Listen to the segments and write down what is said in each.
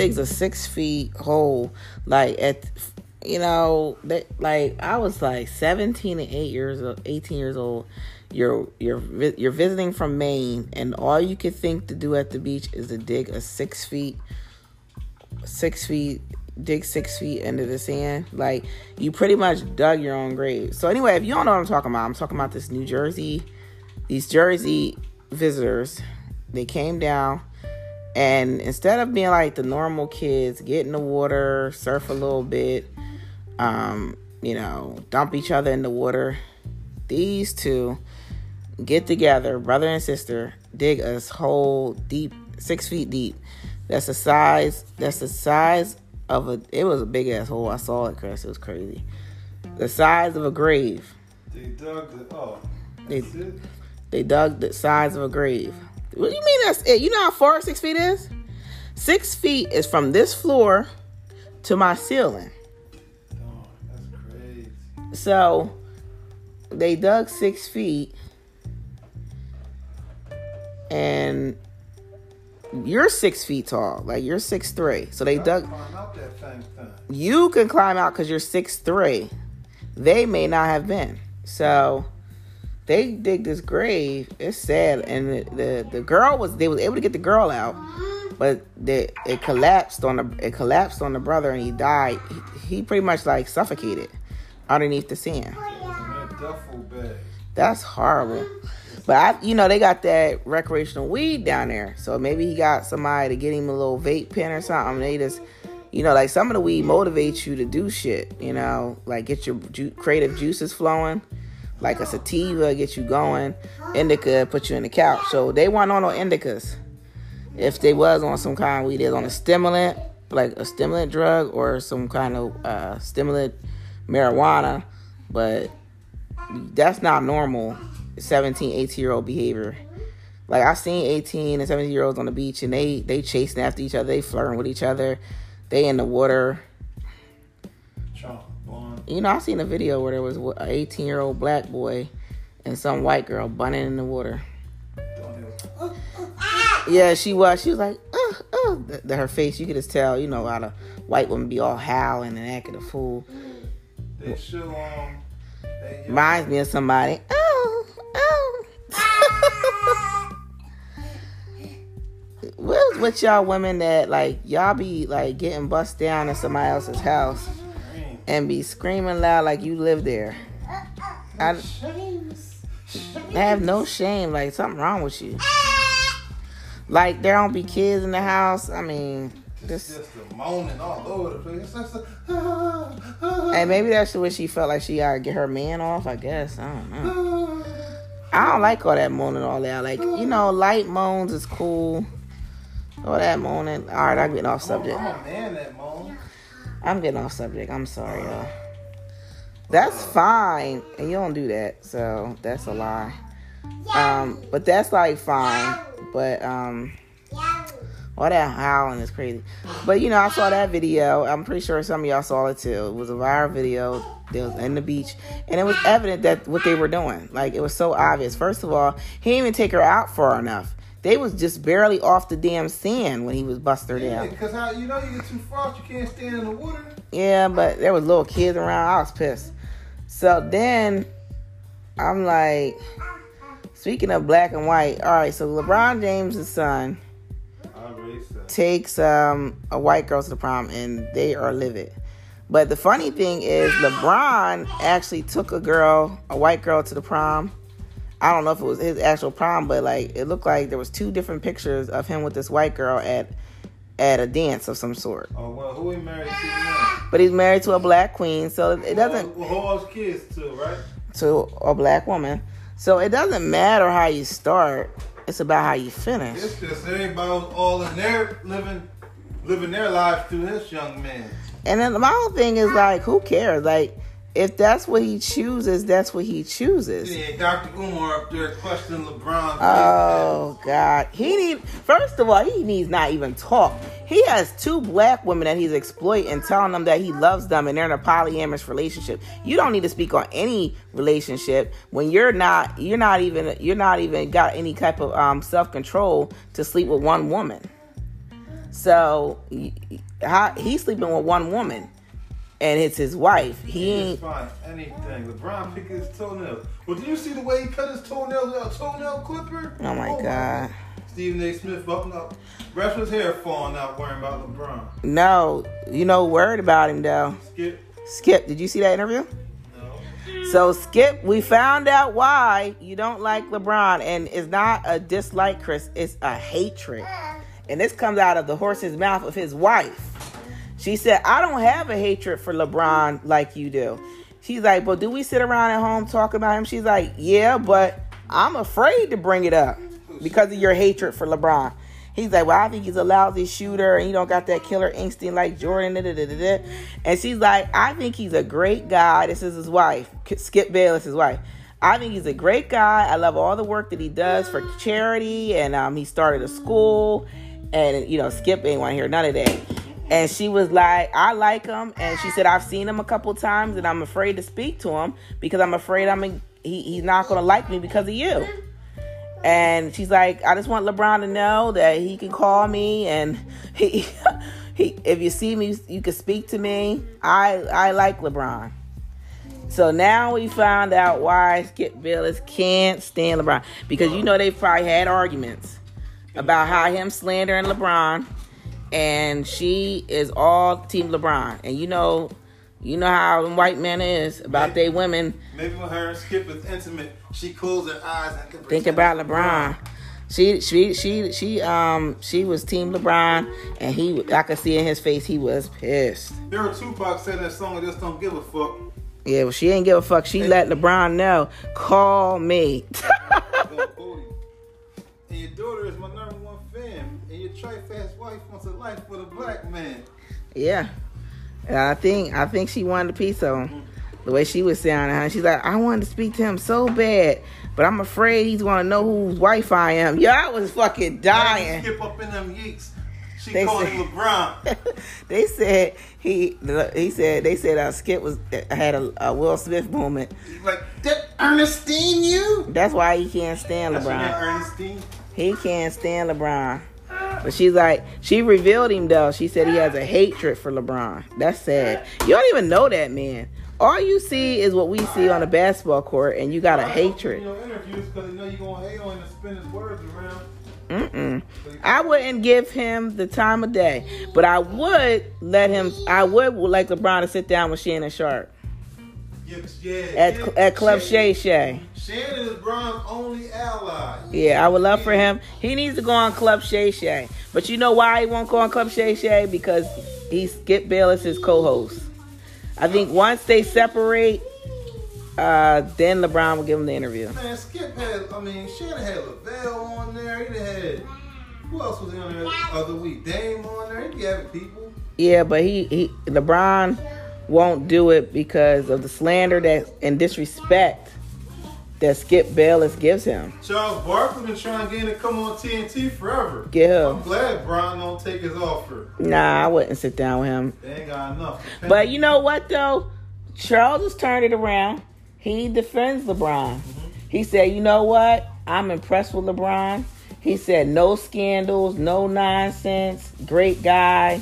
digs a six feet hole, like at, you know, that like I was like seventeen and eight years, old, eighteen years old. You're you're you're visiting from Maine, and all you could think to do at the beach is to dig a six feet, six feet, dig six feet into the sand. Like you pretty much dug your own grave. So anyway, if you don't know what I'm talking about, I'm talking about this New Jersey, these Jersey visitors. They came down and instead of being like the normal kids, get in the water, surf a little bit, um, you know, dump each other in the water, these two get together, brother and sister, dig a hole deep, six feet deep. That's the size. That's the size of a. It was a big ass hole. I saw it, Kris. It was crazy. The size of a grave. They dug the. Oh, They, it. they dug the size of a grave. What do you mean that's it? You know how far six feet is? Six feet is from this floor to my ceiling. Oh, that's crazy. So they dug six feet, and you're six feet tall. Like you're six three. So they I dug. Climb out that thing, thing. You can climb out because you're six three. They may not have been. So they dig this grave. It's sad, and the the, the girl was they was able to get the girl out, but the, it collapsed on the it collapsed on the brother, and he died. He, he pretty much like suffocated underneath the sand. That's horrible. But I, you know, they got that recreational weed down there, so maybe he got somebody to get him a little vape pen or something. They just, you know, like some of the weed motivates you to do shit. You know, like get your ju- creative juices flowing. Like a sativa get you going. Indica put you in the couch. So they weren't on no indicas. If they was on some kind of weed, on a stimulant, like a stimulant drug or some kind of uh, stimulant marijuana. But that's not normal 17 18 year old behavior like i've seen 18 and 17 year olds on the beach and they they chasing after each other they flirting with each other they in the water. You know i seen a video where there was an 18 year old black boy and some white girl bunning in the water yeah she was she was like uh, uh. The, the- her face you could just tell you know how the white woman be all howling and acting a fool They um. They, reminds me of somebody oh oh What's with y'all women that like y'all be like getting bust down in somebody else's house. And be screaming loud like you live there? I, have no shame. Like something wrong with you. Like there don't be kids in the house. I mean, It's this just the moaning all over the place. A, and maybe that's what she felt like she gotta get her man off. I guess I don't know. I don't like all that moaning all that. Like you know, light moans is cool. All that moaning. All right, I'm getting off subject. I'm a man that moan. I'm getting off subject. I'm sorry, y'all. That's fine, and you don't do that, so that's a lie. Um, but that's like fine. But um, all that howling is crazy. But you know, I saw that video. I'm pretty sure some of y'all saw it too. It was a viral video. They was in the beach, and it was evident that what they were doing. Like it was so obvious. First of all, he didn't even take her out far enough. They was just barely off the damn sand when he was busting her Yeah, down. because how you know you get too far, you can't stand in the water. Yeah, but there was little kids around. I was pissed. So then I'm like, speaking of black and white, all right, so LeBron James' son I raised that. takes um, a white girl to the prom and they are livid. But the funny thing is, LeBron actually took a girl, a white girl, to the prom. I don't know if it was his actual prom, but like it looked like there was two different pictures of him with this white girl at at a dance of some sort. Oh well, who he married to now? But he's married to a black queen, so it doesn't who else kids too, right? to a black woman. So it doesn't matter how you start; it's about how you finish. It's just everybody was all in there living, living their lives through this young man. And then my whole thing is like, who cares? Like, if that's what he chooses, that's what he chooses. Yeah, Dr. Umar up there questioning LeBron. Oh God, he need first of all he needs not even talk. He has two black women that he's exploiting, telling them that he loves them and they're in a polyamorous relationship. You don't need to speak on any relationship when you're not you're not even you're not even got any type of um, self control to sleep with one woman. So how, he's sleeping with one woman, and it's his wife. He ain't. find anything. LeBron picked his toenails. Well, did you see the way he cut his toenails with uh, a toenail clipper? Oh, oh my god. Stephen A. Smith oh, bumping up. Wrestler's hair falling out worrying about LeBron. No, you know, worried about him though. Skip. Skip, did you see that interview? No. So Skip, we found out why you don't like LeBron, and it's not a dislike, Kris. It's a hatred, and this comes out of the horse's mouth of his wife. She said, "I don't have a hatred for LeBron like you do." She's like, "But do we sit around at home talking about him?" She's like, "Yeah, but I'm afraid to bring it up because of your hatred for LeBron." He's like, well, I think he's a lousy shooter and he don't got that killer instinct like Jordan. Da, da, da, da, da. And she's like, I think he's a great guy. This is his wife, Skip Bayless, his wife. I think he's a great guy. I love all the work that he does for charity, and um, he started a school. And you know, Skip ain't want to hear none of that. And she was like, I like him. And she said, I've seen him a couple times, and I'm afraid to speak to him because I'm afraid I'm in, he, he's not going to like me because of you. And she's like, I just want LeBron to know that he can call me and he, he if you see me, you can speak to me. I I like LeBron. So now we found out why Skip Bayless can't stand LeBron because you know they've probably had arguments about how him slandering LeBron, and she is all Team LeBron. And you know, you know how white men is about they women Maybe when her and Skip is intimate, she closed her eyes and can think about it's LeBron. She she she she um she was team LeBron and he I could see in his face he was pissed. There were Tupac said that song, I just don't give a fuck. Yeah, well she didn't give a fuck. She let LeBron know, call me. life with a black man. yeah. And I think I think she wanted a piece of him. The way she was sounding, huh? She's like, I wanted to speak to him so bad, but I'm afraid he's gonna know whose wife I am. Yeah, I was fucking dying. Skip up in them yeeks. She They called say- him LeBron. they said he he said they said uh, Skip was had a, a Will Smith moment. Like, that Ernestine you? That's why he can't stand That's LeBron. Ernestine. He can't stand LeBron. But she's like, she revealed him though. She said he has a hatred for LeBron. That's sad. You don't even know that man. All you see is what we see on a basketball court, and you got a hatred. Mm-mm. I wouldn't give him the time of day, but I would let him. I would like LeBron to sit down with Shannon Sharpe Yeah, at yeah. at Club Shay Shay. Shannon is Bron's only ally. Yeah, I would love for him. He needs to go on Club Shay Shay. But you know why he won't go on Club Shay Shay? Because he Skip Bayless his co-host. I think once they separate, uh, then LeBron will give him the interview. Man, Skip had, I mean, Shannon had Lavelle on there. He had, who else was on there the other week? Dame on there. He having people. Yeah, but he, he LeBron won't do it because of the slander that and disrespect that Skip Bayless gives him. Charles Barkley been trying to get him to come on TNT forever. Get I'm glad Bron don't take his offer. Nah, I wouldn't sit down with him. They ain't got enough. But you know what though? Charles has turned it around. He defends LeBron. Mm-hmm. He said, "You know what? I'm impressed with LeBron." He said, "No scandals, no nonsense. Great guy.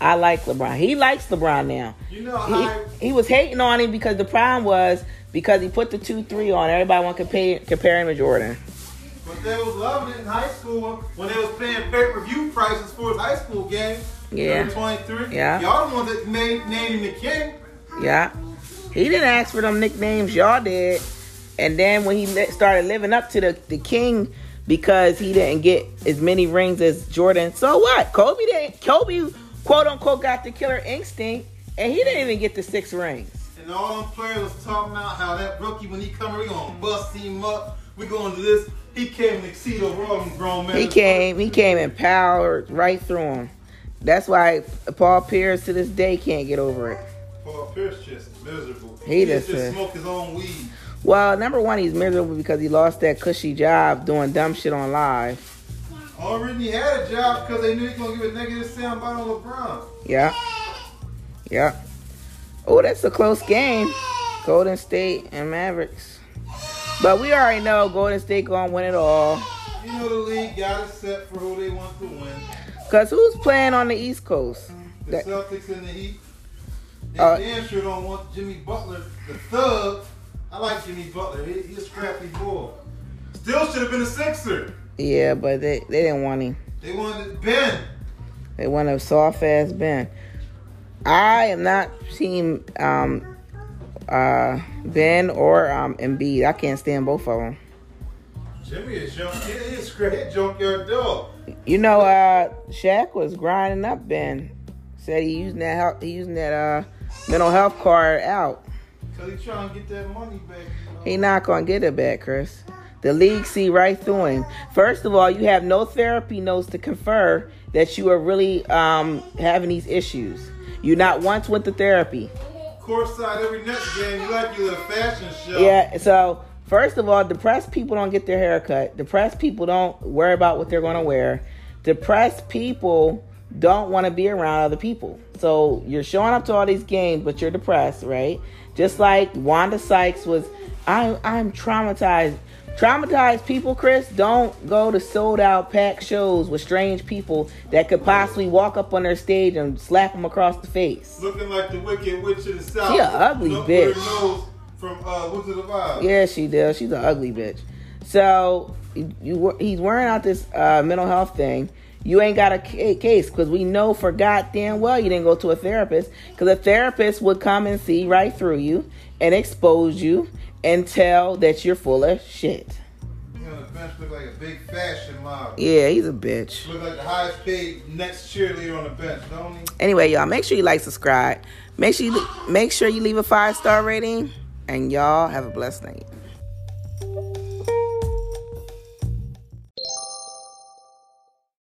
I like LeBron. He likes LeBron now. you know He, he was hating on him because the problem was because he put the two three on. Everybody want to compare compare him to Jordan. But they was loving it in high school when they was paying pay-per-view prices for his high school game. Yeah. 23. Yeah. Y'all the ones that made named him the king. Yeah. He didn't ask for them nicknames, y'all did. And then when he started living up to the, the king because he didn't get as many rings as Jordan, so what? Kobe didn't. Kobe, quote unquote, got the killer instinct, and he didn't even get the six rings. And all them players was talking about how that rookie, when he come, we gonna bust him up. We gonna do this. He came and exceed over all them grown men. He came, he came and powered right through him. That's why Paul Pierce to this day can't get over it. Paul Pierce just miserable. He just, just, uh, smoke his own weed. Well, number one, he's miserable because he lost that cushy job doing dumb shit on live. Already had a job because they knew he was gonna give a negative sound bite on LeBron. Yeah. Yeah. Oh, that's a close game. Golden State and Mavericks. But we already know Golden State gonna win it all. You know the league got it set for who they want to win. Cause who's playing on the East Coast? The That- Celtics and the Heat. They Uh, damn sure don't want Jimmy Butler, the thug. I like Jimmy Butler. He, he's a scrappy boy. Still should have been a Sixer. Yeah, but they, they didn't want him. They wanted Ben. They want a soft ass Ben. I am not team um uh Ben or um Embiid. I can't stand both of them. Jimmy is junk. He is a scrappy junkyard dog. You know, uh Shaq was grinding up Ben. Said he using that help, he using that uh mental health card out. Cause he trying to get that money back. You know? He not gonna get it back, Kris. The league see right through him. First of all, you have no therapy notes to confer that you are really um, having these issues. You not once went to therapy. Courtside every next game, you like your little fashion show. Yeah. So first of all, depressed people don't get their hair cut. Depressed people don't worry about what they're gonna wear. Depressed people don't want to be around other people. So you're showing up to all these games, but you're depressed, right? Just like Wanda Sykes was. I'm I'm traumatized. Traumatized people, Kris, don't go to sold out packed shows with strange people that could possibly walk up on their stage and slap them across the face. Looking like the wicked witch of the south. She a ugly Look bitch. from uh, Wizard of Oz. Yeah, she does. She's an ugly bitch. So you, you he's wearing out this uh, mental health thing. You ain't got a case because we know for goddamn well you didn't go to a therapist because a therapist would come and see right through you and expose you and tell that you're full of shit. You know, the bench look like a big fashion model. Yeah, he's a bitch. Look like the highest paid next cheerleader on the bench, don't he? Anyway, y'all make sure you like, subscribe. Make sure you make sure you leave a five star rating, and y'all have a blessed night.